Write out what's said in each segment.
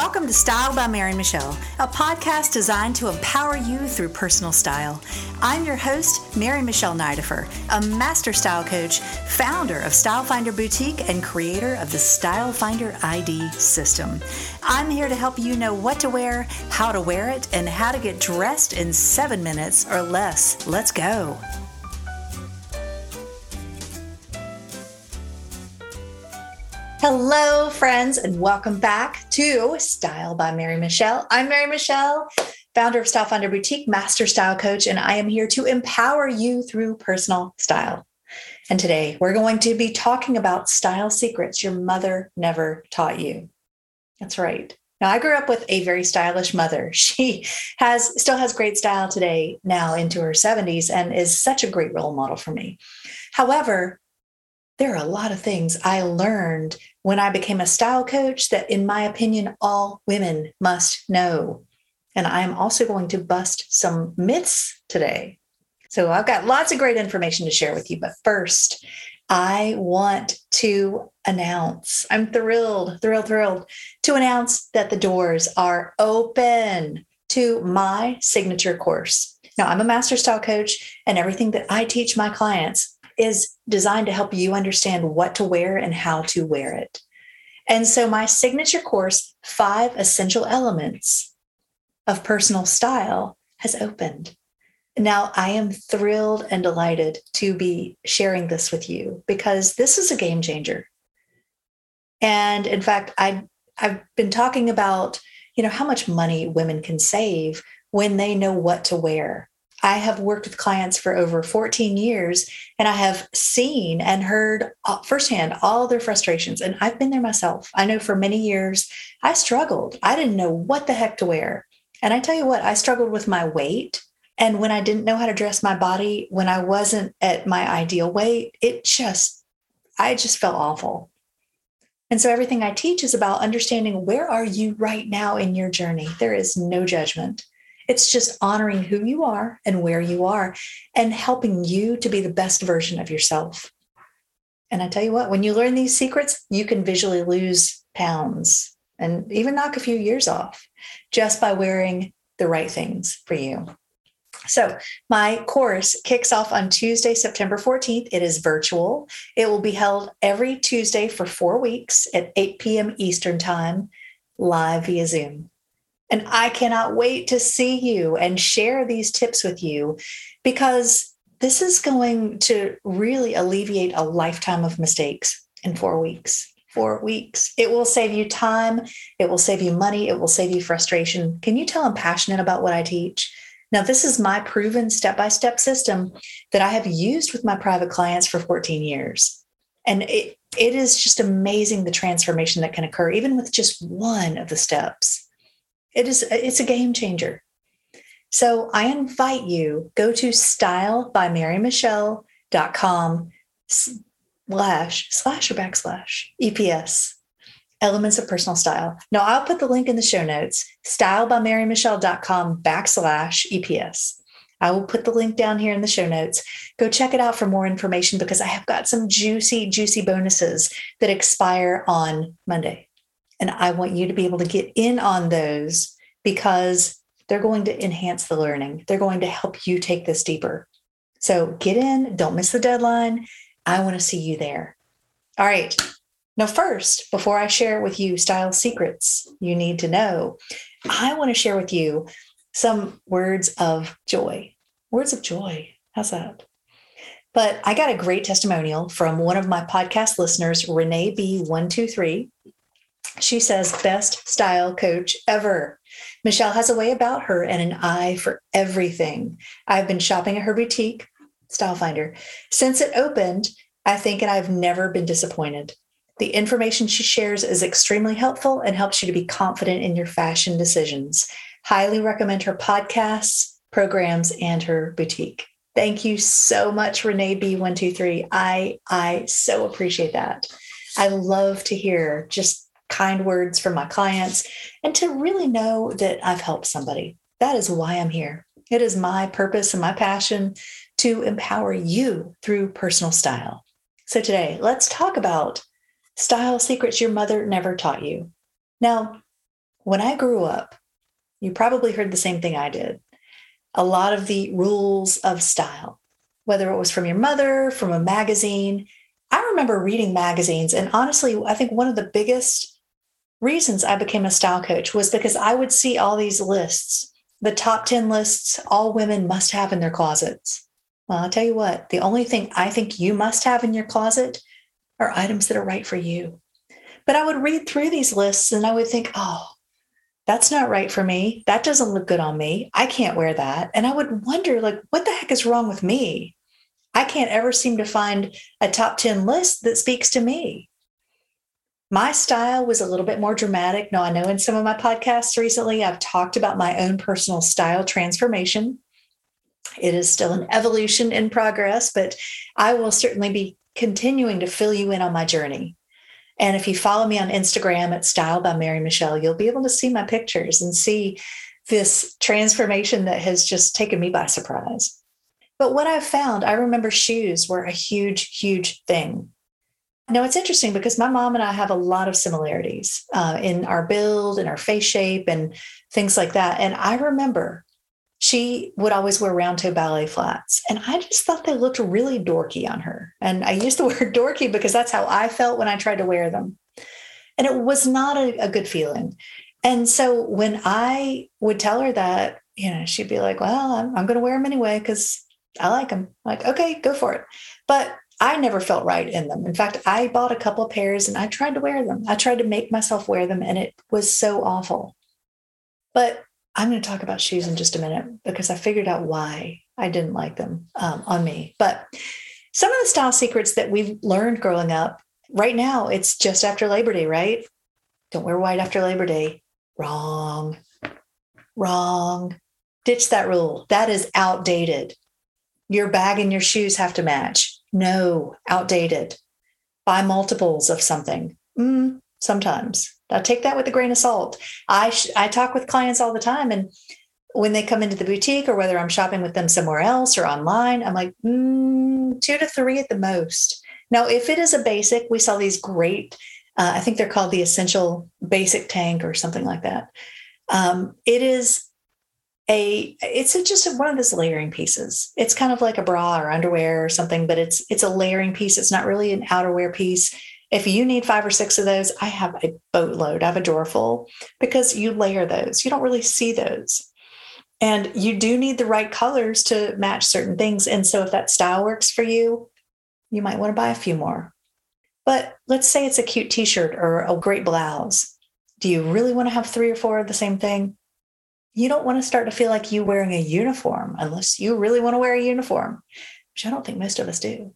Welcome to Style by Mary Michele, a podcast designed to empower you through personal style. I'm your host, Mary Michele Nidifer, a master style coach, founder of Style Finder Boutique, and creator of the Style Finder ID system. I'm here to help you know what to wear, how to wear it, and how to get dressed in seven minutes or less. Let's go. Hello, friends, and welcome back to Style by Mary Michele. I'm Mary Michele, founder of Style Finder Boutique, master style coach, and I am here to empower you through personal style. And today we're going to be talking about style secrets your mother never taught you. That's right. Now, I grew up with a very stylish mother. She has still has great style today, now into her 70s, and is such a great role model for me. However, there are a lot of things I learned when I became a style coach that, in my opinion, all women must know. And I am also going to bust some myths today. So I've got lots of great information to share with you. But first, I want to announce I'm thrilled, thrilled, thrilled to announce that the doors are open to my signature course. Now, I'm a master style coach, and everything that I teach my clients is designed to help you understand what to wear and how to wear it. And so, my signature course, Five Essential Elements of Personal Style, has opened. Now, I am thrilled and delighted to be sharing this with you because this is a game changer. And in fact, I, I've been talking about, you know, how much money women can save when they know what to wear I have worked with clients for over 14 years and I have seen and heard uh, firsthand all their frustrations. And I've been there myself. I know for many years I struggled. I didn't know what the heck to wear. And I tell you what, I struggled with my weight. And when I didn't know how to dress my body, when I wasn't at my ideal weight, it just, I just felt awful. And so everything I teach is about understanding where are you right now in your journey? There is no judgment. It's just honoring who you are and where you are and helping you to be the best version of yourself. And I tell you what, when you learn these secrets, you can visually lose pounds and even knock a few years off just by wearing the right things for you. So, my course kicks off on Tuesday, September 14th. It is virtual. It will be held every Tuesday for four weeks at 8 p.m. Eastern Time, live via Zoom. And I cannot wait to see you and share these tips with you because this is going to really alleviate a lifetime of mistakes in four weeks. Four weeks. It will save you time. It will save you money. It will save you frustration. Can you tell I'm passionate about what I teach? Now, this is my proven step by step system that I have used with my private clients for 14 years. And it, it is just amazing the transformation that can occur, even with just one of the steps. It is it's a game changer. So I invite you go to stylebymarymichele.com slash slash or backslash EPS elements of personal style. Now I'll put the link in the show notes, stylebymarymichele.com backslash EPS. I will put the link down here in the show notes. Go check it out for more information because I have got some juicy, juicy bonuses that expire on Monday. And I want you to be able to get in on those because they're going to enhance the learning. They're going to help you take this deeper. So get in, don't miss the deadline. I want to see you there. All right. Now, first, before I share with you style secrets you need to know, I want to share with you some words of joy. Words of joy. How's that? But I got a great testimonial from one of my podcast listeners, Renee B123. She says, best style coach ever. Michele has a way about her and an eye for everything. I've been shopping at her boutique, Style Finder, since it opened, I think, and I've never been disappointed. The information she shares is extremely helpful and helps you to be confident in your fashion decisions. Highly recommend her podcasts, programs, and her boutique. Thank you so much, Renee B123. I, I so appreciate that. I love to hear just kind words from my clients and to really know that I've helped somebody. That is why I'm here. It is my purpose and my passion to empower you through personal style. So today, let's talk about style secrets your mother never taught you. Now, when I grew up, you probably heard the same thing I did. A lot of the rules of style, whether it was from your mother, from a magazine. I remember reading magazines, and honestly, I think one of the biggest reasons I became a style coach was because I would see all these lists, the top 10 lists all women must have in their closets. Well, I'll tell you what, the only thing I think you must have in your closet are items that are right for you. But I would read through these lists and I would think, oh, that's not right for me. That doesn't look good on me. I can't wear that. And I would wonder, like, what the heck is wrong with me? I can't ever seem to find a top 10 list that speaks to me. My style was a little bit more dramatic. Now, I know in some of my podcasts recently, I've talked about my own personal style transformation. It is still an evolution in progress, but I will certainly be continuing to fill you in on my journey. And if you follow me on Instagram at Style by Mary Michele, you'll be able to see my pictures and see this transformation that has just taken me by surprise. But what I've found, I remember shoes were a huge, huge thing. Now, it's interesting because my mom and I have a lot of similarities uh, in our build and our face shape and things like that. And I remember she would always wear round toe ballet flats. And I just thought they looked really dorky on her. And I used the word dorky because that's how I felt when I tried to wear them. And it was not a, a good feeling. And so when I would tell her that, you know, she'd be like, well, I'm, I'm going to wear them anyway because I like them. Like, okay, go for it. But I never felt right in them. In fact, I bought a couple of pairs and I tried to wear them. I tried to make myself wear them and it was so awful. But I'm going to talk about shoes in just a minute because I figured out why I didn't like them um, on me. But some of the style secrets that we've learned growing up, right now, it's just after Labor Day, right? Don't wear white after Labor Day. Wrong. Wrong. Ditch that rule. That is outdated. Your bag and your shoes have to match. No, outdated. Buy multiples of something. Mm, sometimes. I take that with a grain of salt. I sh- I talk with clients all the time, and when they come into the boutique or whether I'm shopping with them somewhere else or online, I'm like mm, two to three at the most. Now, if it is a basic, we sell these great. Uh, I think they're called the essential basic tank or something like that. Um, it is a it's a, just a, one of those layering pieces. It's kind of like a bra or underwear or something, but it's it's a layering piece. It's not really an outerwear piece. If you need five or six of those, I have a boatload. I have a drawer full because you layer those. You don't really see those. And you do need the right colors to match certain things. And so if that style works for you, you might want to buy a few more. But let's say it's a cute t shirt or a great blouse. Do you really want to have three or four of the same thing? You don't want to start to feel like you wearing a uniform unless you really want to wear a uniform, which I don't think most of us do.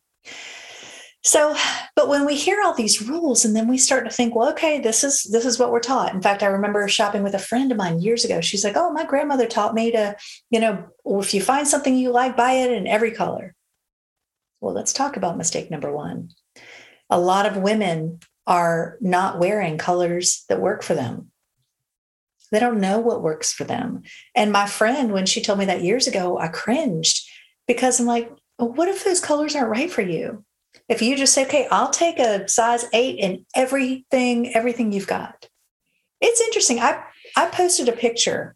So, but when we hear all these rules and then we start to think, well, okay, this is this is what we're taught. In fact, I remember shopping with a friend of mine years ago. She's like, "Oh, my grandmother taught me to, you know, if you find something you like, buy it in every color." Well, let's talk about mistake number 1. A lot of women are not wearing colors that work for them. They don't know what works for them. And my friend, when she told me that years ago, I cringed because I'm like, well, what if those colors aren't right for you? If you just say, okay, I'll take a size eight in everything, everything you've got. It's interesting. I, I posted a picture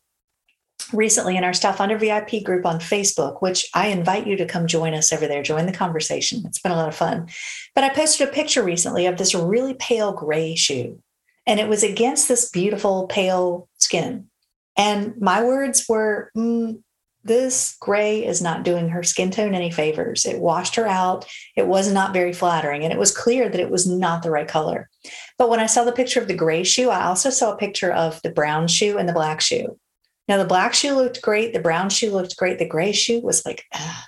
recently in our Style Finder VIP group on Facebook, which I invite you to come join us over there, join the conversation. It's been a lot of fun. But I posted a picture recently of this really pale gray shoe. And it was against this beautiful pale skin. And my words were, mm, this gray is not doing her skin tone any favors. It washed her out. It was not very flattering. And it was clear that it was not the right color. But when I saw the picture of the gray shoe, I also saw a picture of the brown shoe and the black shoe. Now, the black shoe looked great. The brown shoe looked great. The gray shoe was like, Ugh.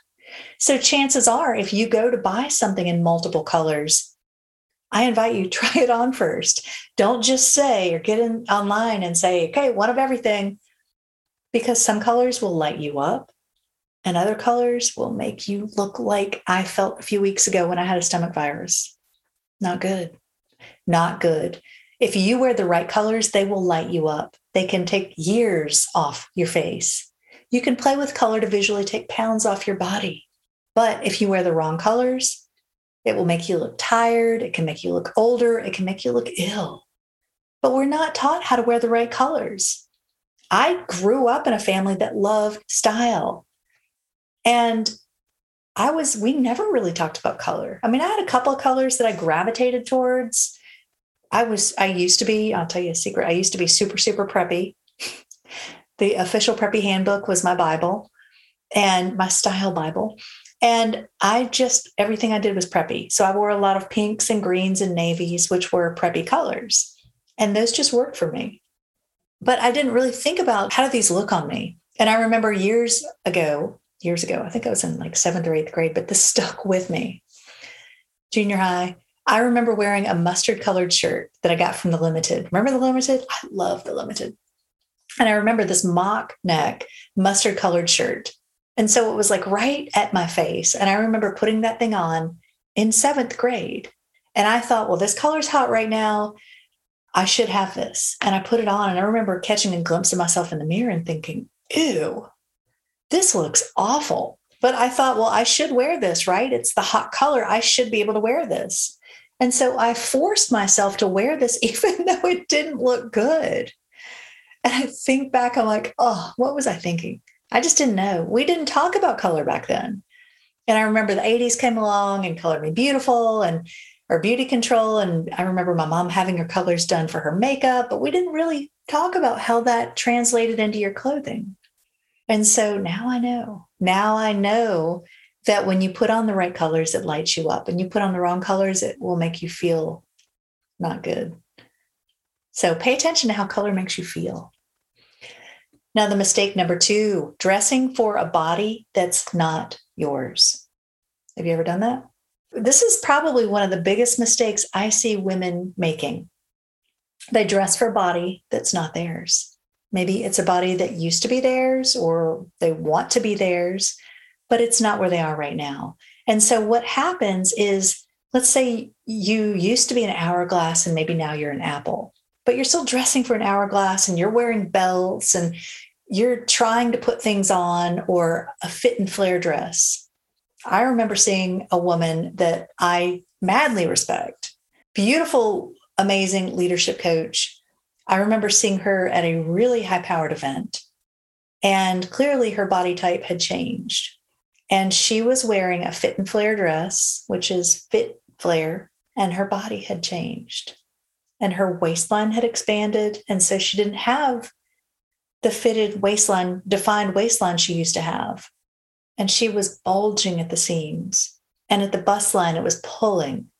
so chances are, if you go to buy something in multiple colors, I invite you try it on first. Don't just say or get in online and say, okay, one of everything, because some colors will light you up and other colors will make you look like I felt a few weeks ago when I had a stomach virus. Not good. Not good. If you wear the right colors, they will light you up. They can take years off your face. You can play with color to visually take pounds off your body. But if you wear the wrong colors, it will make you look tired. It can make you look older. It can make you look ill. but we're not taught how to wear the right colors. I grew up in a family that loved style. And I was, we never really talked about color. I mean, I had a couple of colors that I gravitated towards. I was, I used to be, I'll tell you a secret, I used to be super, super preppy. the official preppy handbook was my Bible and my style Bible. And I just, everything I did was preppy. So I wore a lot of pinks and greens and navies, which were preppy colors. And those just worked for me. But I didn't really think about how do these look on me. And I remember years ago, years ago, I think I was in like seventh or eighth grade, but this stuck with me. Junior high, I remember wearing a mustard colored shirt that I got from the Limited. Remember the Limited? I love the Limited. And I remember this mock neck mustard colored shirt. And so it was like right at my face. And I remember putting that thing on in seventh grade. And I thought, well, this color's hot right now. I should have this. And I put it on. And I remember catching a glimpse of myself in the mirror and thinking, ew, this looks awful. But I thought, well, I should wear this, right? It's the hot color. I should be able to wear this. And so I forced myself to wear this, even though it didn't look good. And I think back, I'm like, oh, what was I thinking? I just didn't know. We didn't talk about color back then. And I remember the 80s came along and colored me beautiful and or BeautiControl. And I remember my mom having her colors done for her makeup, but we didn't really talk about how that translated into your clothing. And so now I know. Now I know that when you put on the right colors, it lights you up. And you put on the wrong colors, it will make you feel not good. So pay attention to how color makes you feel. Now, the mistake number two dressing for a body that's not yours. Have you ever done that? This is probably one of the biggest mistakes I see women making. They dress for a body that's not theirs. Maybe it's a body that used to be theirs or they want to be theirs, but it's not where they are right now. And so what happens is, let's say you used to be an hourglass and maybe now you're an apple, but you're still dressing for an hourglass and you're wearing belts and you're trying to put things on or a fit and flare dress I remember seeing a woman that I madly respect, beautiful, amazing leadership coach. I remember seeing her at a really high powered event, and clearly her body type had changed. And she was wearing a fit and flare dress, which is fit flare, and her body had changed. And her waistline had expanded. And so she didn't have the fitted waistline, defined waistline she used to have and she was bulging at the seams. And at the bust line, it was pulling.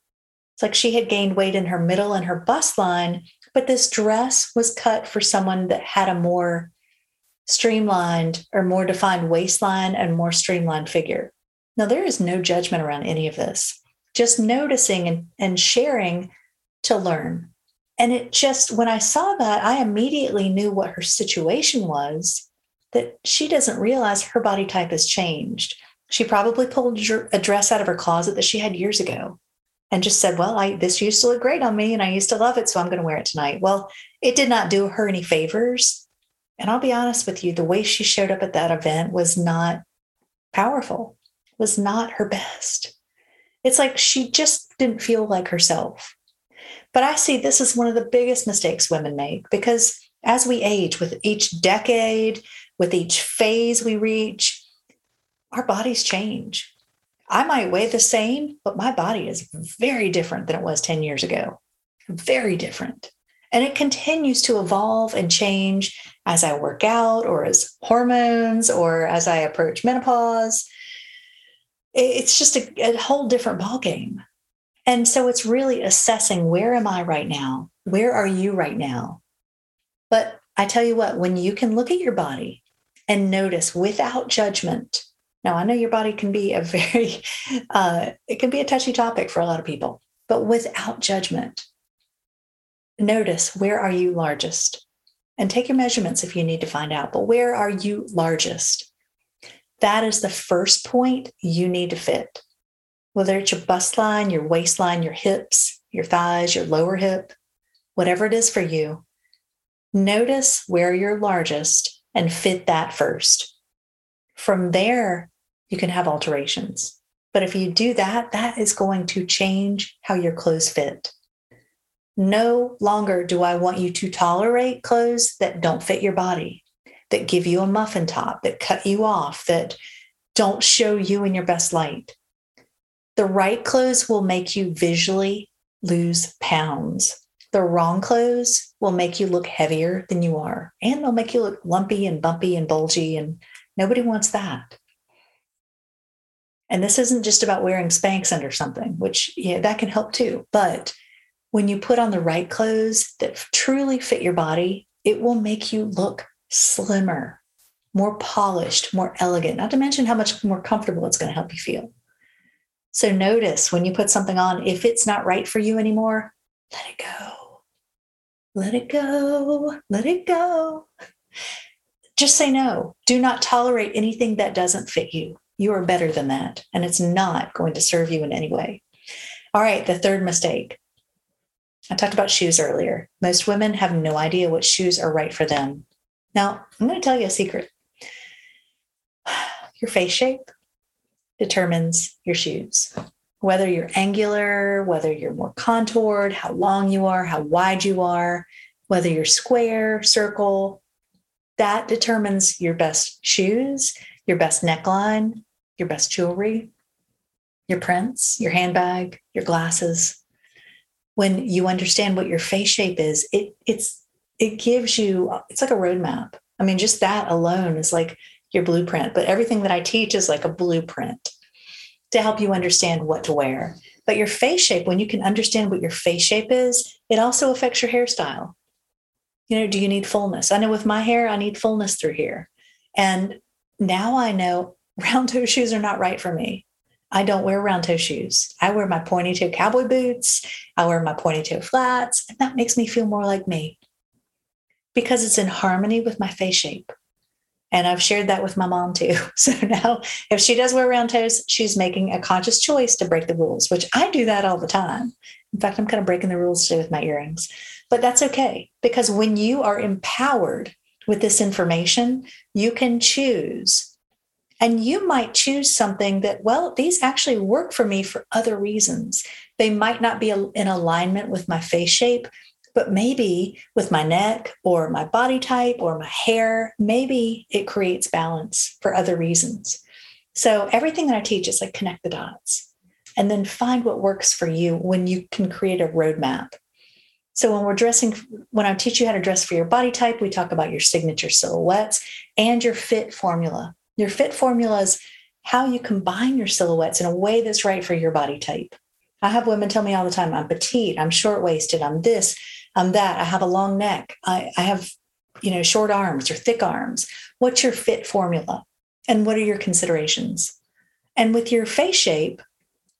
It's like she had gained weight in her middle and her bust line, but this dress was cut for someone that had a more streamlined or more defined waistline and more streamlined figure. Now, there is no judgment around any of this, just noticing and, and sharing to learn. And it just, when I saw that, I immediately knew what her situation was that she doesn't realize her body type has changed. She probably pulled a dress out of her closet that she had years ago and just said, Well, I this used to look great on me and I used to love it, so I'm going to wear it tonight. Well, it did not do her any favors. And I'll be honest with you, the way she showed up at that event was not powerful, was not her best. It's like she just didn't feel like herself. But I see this is one of the biggest mistakes women make because as we age with each decade, with each phase we reach, our bodies change. I might weigh the same, but my body is very different than it was 10 years ago. Very different. And it continues to evolve and change as I work out or as hormones or as I approach menopause. It's just a, a whole different ballgame. And so it's really assessing where am I right now? Where are you right now? But I tell you what, when you can look at your body and notice without judgment. Now, I know your body can be a very, uh, it can be a touchy topic for a lot of people, but without judgment, notice where are you largest and take your measurements if you need to find out, but where are you largest? That is the first point you need to fit. Whether it's your bust line, your waistline, your hips, your thighs, your lower hip, whatever it is for you, notice where you're largest and fit that first. From there, you can have alterations. But if you do that, that is going to change how your clothes fit. No longer do I want you to tolerate clothes that don't fit your body, that give you a muffin top, that cut you off, that don't show you in your best light. The right clothes will make you visually lose pounds. The wrong clothes will make you look heavier than you are, and they'll make you look lumpy and bumpy and bulgy, and nobody wants that. And this isn't just about wearing Spanx under something, which yeah, that can help too. But when you put on the right clothes that truly fit your body, it will make you look slimmer, more polished, more elegant, not to mention how much more comfortable it's going to help you feel. So notice when you put something on, if it's not right for you anymore, let it go. Let it go. Let it go. Just say no. Do not tolerate anything that doesn't fit you. You are better than that, and it's not going to serve you in any way. All right, the third mistake. I talked about shoes earlier. Most women have no idea what shoes are right for them. Now, I'm going to tell you a secret. Your face shape determines your shoes. Whether you're angular, whether you're more contoured, how long you are, how wide you are, whether you're square, circle, that determines your best shoes, your best neckline, your best jewelry, your prints, your handbag, your glasses. When you understand what your face shape is, it it's it gives you it's like a roadmap. I mean, just that alone is like your blueprint. But everything that I teach is like a blueprint to help you understand what to wear. But your face shape, when you can understand what your face shape is, it also affects your hairstyle. You know, do you need fullness? I know with my hair, I need fullness through here. And now I know round toe shoes are not right for me. I don't wear round toe shoes. I wear my pointy toe cowboy boots. I wear my pointy toe flats. And that makes me feel more like me because it's in harmony with my face shape. And I've shared that with my mom too. So now, if she does wear round toes, she's making a conscious choice to break the rules, which I do that all the time. In fact, I'm kind of breaking the rules today with my earrings. But that's okay because when you are empowered with this information, you can choose. And you might choose something that, well, these actually work for me for other reasons. They might not be in alignment with my face shape, but maybe with my neck or my body type or my hair, maybe it creates balance for other reasons. So everything that I teach is like connect the dots and then find what works for you when you can create a roadmap. So when we're dressing, when I teach you how to dress for your body type, we talk about your signature silhouettes and your fit formula. Your fit formula is how you combine your silhouettes in a way that's right for your body type. I have women tell me all the time, I'm petite, I'm short waisted, I'm this. I'm that. I have a long neck. I, I have, you know, short arms or thick arms. What's your fit formula? And what are your considerations? And with your face shape,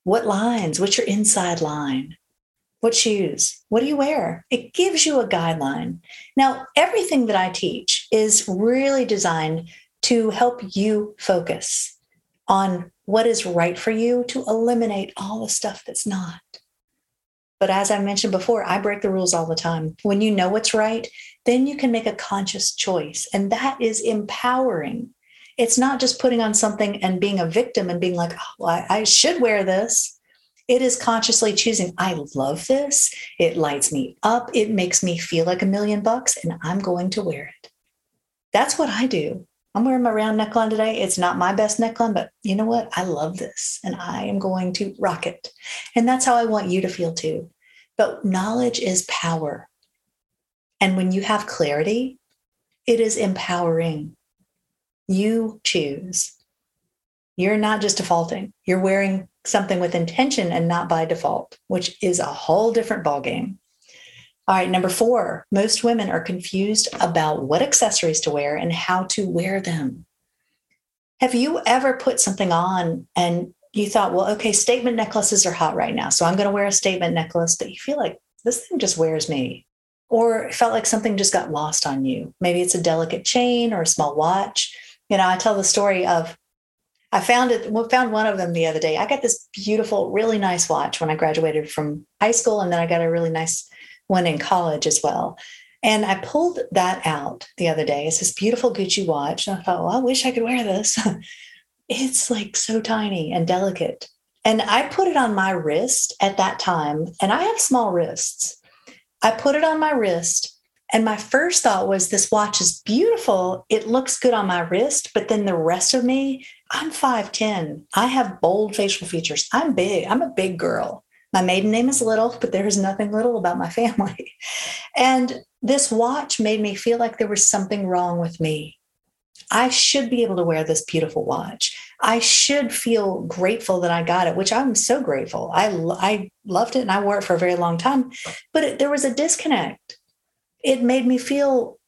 what lines? What's your inside line? What shoes? What do you wear? It gives you a guideline. Now, everything that I teach is really designed to help you focus on what is right for you to eliminate all the stuff that's not. But as I mentioned before, I break the rules all the time. When you know what's right, then you can make a conscious choice. And that is empowering. It's not just putting on something and being a victim and being like, oh, I, I should wear this. It is consciously choosing, I love this. It lights me up. It makes me feel like a million bucks, and I'm going to wear it. That's what I do. I'm wearing my round neckline today. It's not my best neckline, but you know what? I love this and I am going to rock it. And that's how I want you to feel too. But knowledge is power. And when you have clarity, it is empowering. You choose. You're not just defaulting. You're wearing something with intention and not by default, which is a whole different ballgame. All right, number four, most women are confused about what accessories to wear and how to wear them. Have you ever put something on and you thought, well, okay, statement necklaces are hot right now. So I'm going to wear a statement necklace, but you feel like this thing just wears me. Or felt like something just got lost on you. Maybe it's a delicate chain or a small watch. You know, I tell the story of I found it, found one of them the other day. I got this beautiful, really nice watch when I graduated from high school. And then I got a really nice one in college as well. And I pulled that out the other day. It's this beautiful Gucci watch. And I thought, well, I wish I could wear this. it's like so tiny and delicate. And I put it on my wrist at that time. And I have small wrists. I put it on my wrist. And my first thought was, this watch is beautiful. It looks good on my wrist. But then the rest of me, I'm 5'10. I have bold facial features. I'm big. I'm a big girl. My maiden name is Little, but there is nothing little about my family. And this watch made me feel like there was something wrong with me. I should be able to wear this beautiful watch. I should feel grateful that I got it, which I'm so grateful. I, I loved it and I wore it for a very long time, but it, there was a disconnect. It made me feel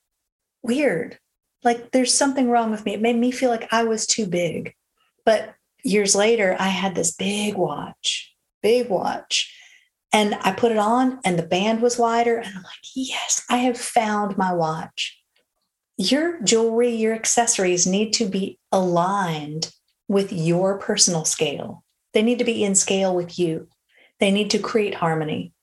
weird. Like there's something wrong with me. It made me feel like I was too big. But years later, I had this big watch big watch. And I put it on and the band was wider. And I'm like, yes, I have found my watch. Your jewelry, your accessories need to be aligned with your personal scale. They need to be in scale with you. They need to create harmony.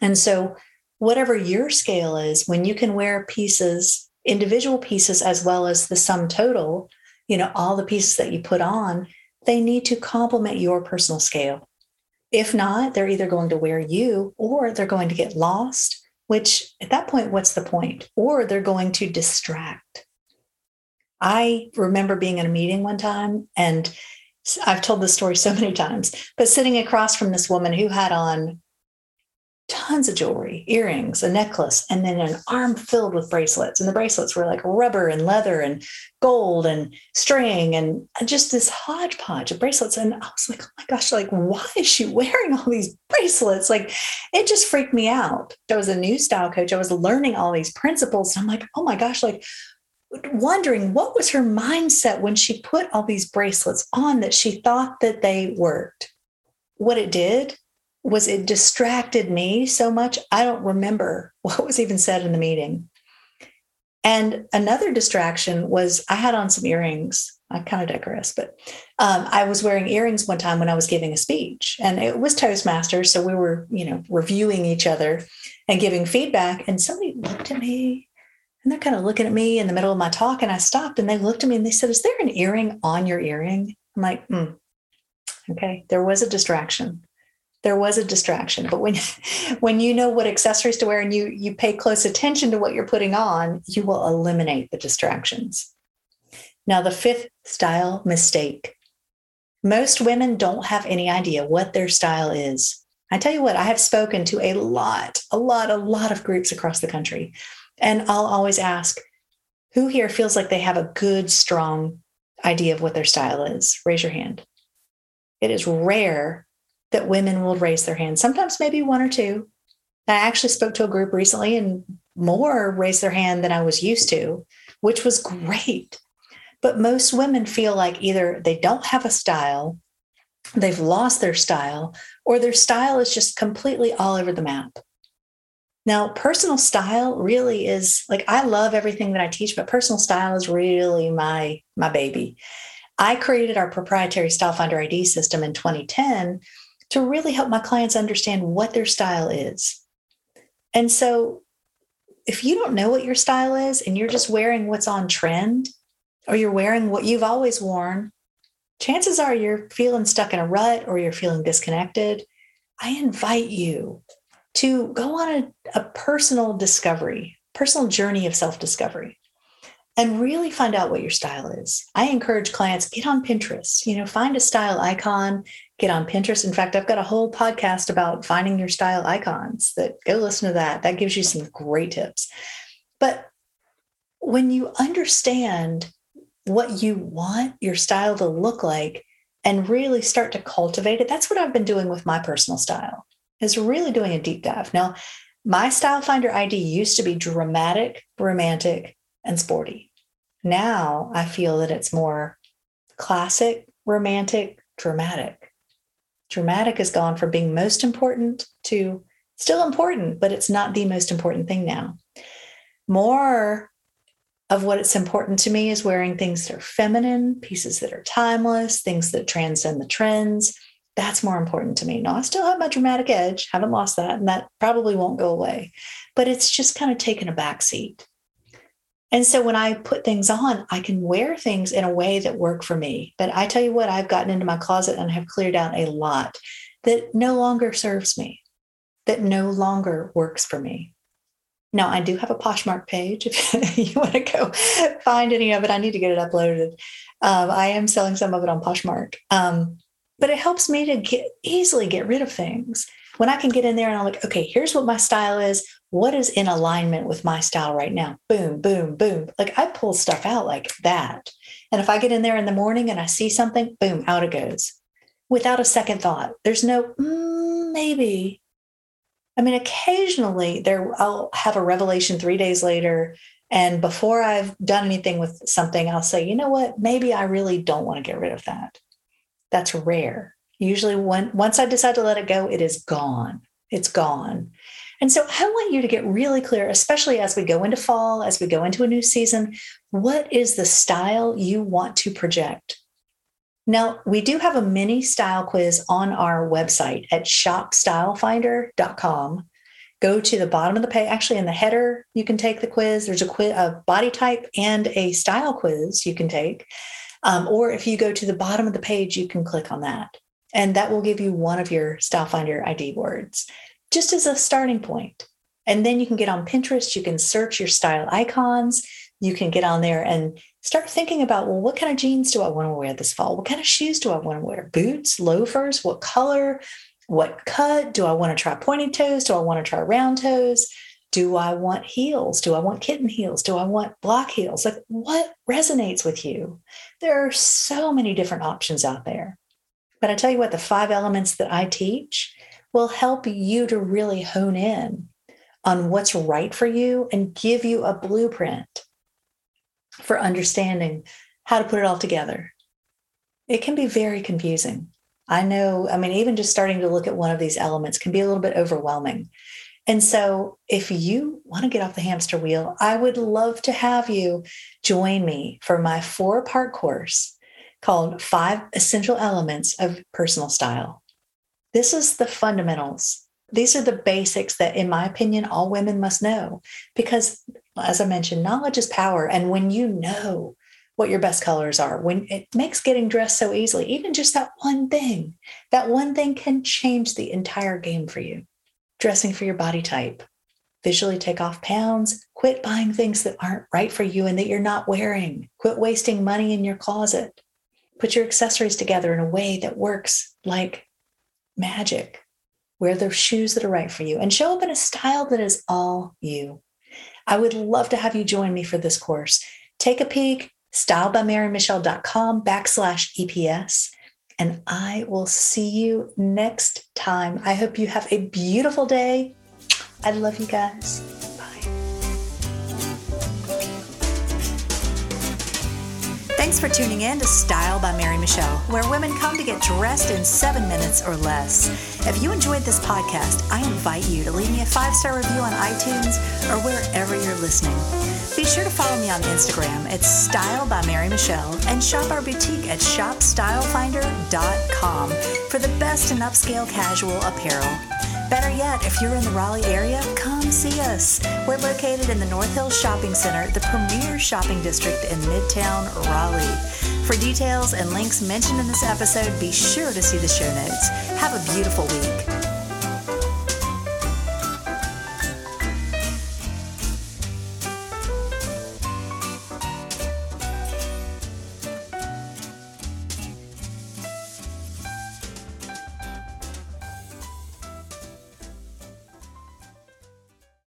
And so, whatever your scale is, when you can wear pieces, individual pieces, as well as the sum total, you know, all the pieces that you put on, they need to complement your personal scale. If not, they're either going to wear you or they're going to get lost, which at that point, what's the point? Or they're going to distract. I remember being in a meeting one time, and I've told this story so many times, but sitting across from this woman who had on tons of jewelry, earrings, a necklace, and then an arm filled with bracelets. And the bracelets were like rubber and leather and gold and string and just this hodgepodge of bracelets. And I was like, oh my gosh, like, why is she wearing all these bracelets? Like, it just freaked me out. I was a new style coach. I was learning all these principles. And I'm like, oh my gosh, like, wondering what was her mindset when she put all these bracelets on that she thought that they worked. What it did was it distracted me so much? I don't remember what was even said in the meeting. And another distraction was i had on some earrings. I kind of digress but um, i was wearing earrings one time when i was giving a speech and it was toastmasters so we were you know reviewing each other and giving feedback and somebody looked at me and they're kind of looking at me in the middle of my talk and i stopped and they looked at me and they said is there an earring on your earring? I'm like hmm. okay there was a distraction there was a distraction but when when you know what accessories to wear and you you pay close attention to what you're putting on you will eliminate the distractions. Now the fifth style mistake. Most women don't have any idea what their style is. I tell you what i have spoken to a lot a lot a lot of groups across the country and i'll always ask who here feels like they have a good strong idea of what their style is? Raise your hand. It is rare that women will raise their hand. Sometimes maybe one or two. I actually spoke to a group recently and more raised their hand than I was used to, which was great. But most women feel like either they don't have a style, they've lost their style, or their style is just completely all over the map. Now, personal style really is like I love everything that I teach, but personal style is really my my baby. I created our proprietary Style Finder ID system in 2010 to really help my clients understand what their style is. And so, if you don't know what your style is and you're just wearing what's on trend or you're wearing what you've always worn, chances are you're feeling stuck in a rut or you're feeling disconnected. I invite you to go on a, a personal discovery, personal journey of self discovery and really find out what your style is. I encourage clients get on Pinterest, you know, find a style icon, get on Pinterest. In fact, I've got a whole podcast about finding your style icons that go listen to that. That gives you some great tips. But when you understand what you want your style to look like and really start to cultivate it, that's what I've been doing with my personal style. Is really doing a deep dive. Now, my style finder ID used to be dramatic, romantic, and sporty. Now I feel that it's more classic, romantic, dramatic. Dramatic has gone from being most important to still important, but it's not the most important thing now. More of what it's important to me is wearing things that are feminine, pieces that are timeless, things that transcend the trends. That's more important to me. Now, I still have my dramatic edge, haven't lost that, and that probably won't go away, but it's just kind of taken a back seat. And so when I put things on, I can wear things in a way that work for me. But I tell you what, I've gotten into my closet and have cleared out a lot that no longer serves me. that no longer works for me. Now, I do have a Poshmark page. If you want to go find any of it, I need to get it uploaded. Um, I am selling some of it on Poshmark. Um, but it helps me to get easily get rid of things when I can get in there and I'm like, okay, here's what my style is. What is in alignment with my style right now? Boom, boom, boom. Like I pull stuff out like that. And if I get in there in the morning and I see something, boom, out it goes without a second thought. There's no mm, maybe. I mean, occasionally there I'll have a revelation three days later. And before I've done anything with something, I'll say, you know what? Maybe I really don't want to get rid of that. That's rare. Usually, when once I decide to let it go, it is gone. It's gone. And so I want you to get really clear, especially as we go into fall, as we go into a new season, what is the style you want to project? Now, we do have a mini style quiz on our website at shopstylefinder.com. Go to the bottom of the page. Actually, in the header, you can take the quiz. There's a quiz, a body type and a style quiz you can take. Um, or if you go to the bottom of the page, you can click on that. And that will give you one of your Style Finder ID words, just as a starting point. And then you can get on Pinterest, you can search your style icons, you can get on there and start thinking about well, what kind of jeans do I want to wear this fall? What kind of shoes do I want to wear? Boots, loafers, what color, what cut? Do I want to try pointed toes? Do I want to try round toes? Do I want heels? Do I want kitten heels? Do I want block heels? Like what resonates with you? There are so many different options out there. But I tell you what, the five elements that I teach will help you to really hone in on what's right for you and give you a blueprint for understanding how to put it all together. It can be very confusing. I know, I mean, even just starting to look at one of these elements can be a little bit overwhelming. And so, if you want to get off the hamster wheel, I would love to have you join me for my four part course called Five Essential Elements of Personal Style. This is the fundamentals. These are the basics that, in my opinion, all women must know. Because, as I mentioned, knowledge is power. And when you know what your best colors are, when it makes getting dressed so easily, even just that one thing, that one thing can change the entire game for you. Dressing for your body type, visually take off pounds, quit buying things that aren't right for you and that you're not wearing, quit wasting money in your closet, put your accessories together in a way that works like magic. Wear the shoes that are right for you and show up in a style that is all you. I would love to have you join me for this course. Take a peek, stylebymarymichele.com backslash EPS and I will see you next time. I hope you have a beautiful day. I love you guys. Thanks for tuning in to Style by Mary Michele, where women come to get dressed in seven minutes or less. If you enjoyed this podcast, I invite you to leave me a five star review on iTunes or wherever you're listening. Be sure to follow me on Instagram. at Style by Mary Michele and shop our boutique at shopstylefinder.com for the best in upscale casual apparel. Better yet, if you're in the Raleigh area, come see us. We're located in the North Hills Shopping Center, the premier shopping district in Midtown Raleigh. For details and links mentioned in this episode, be sure to see the show notes. Have a beautiful week.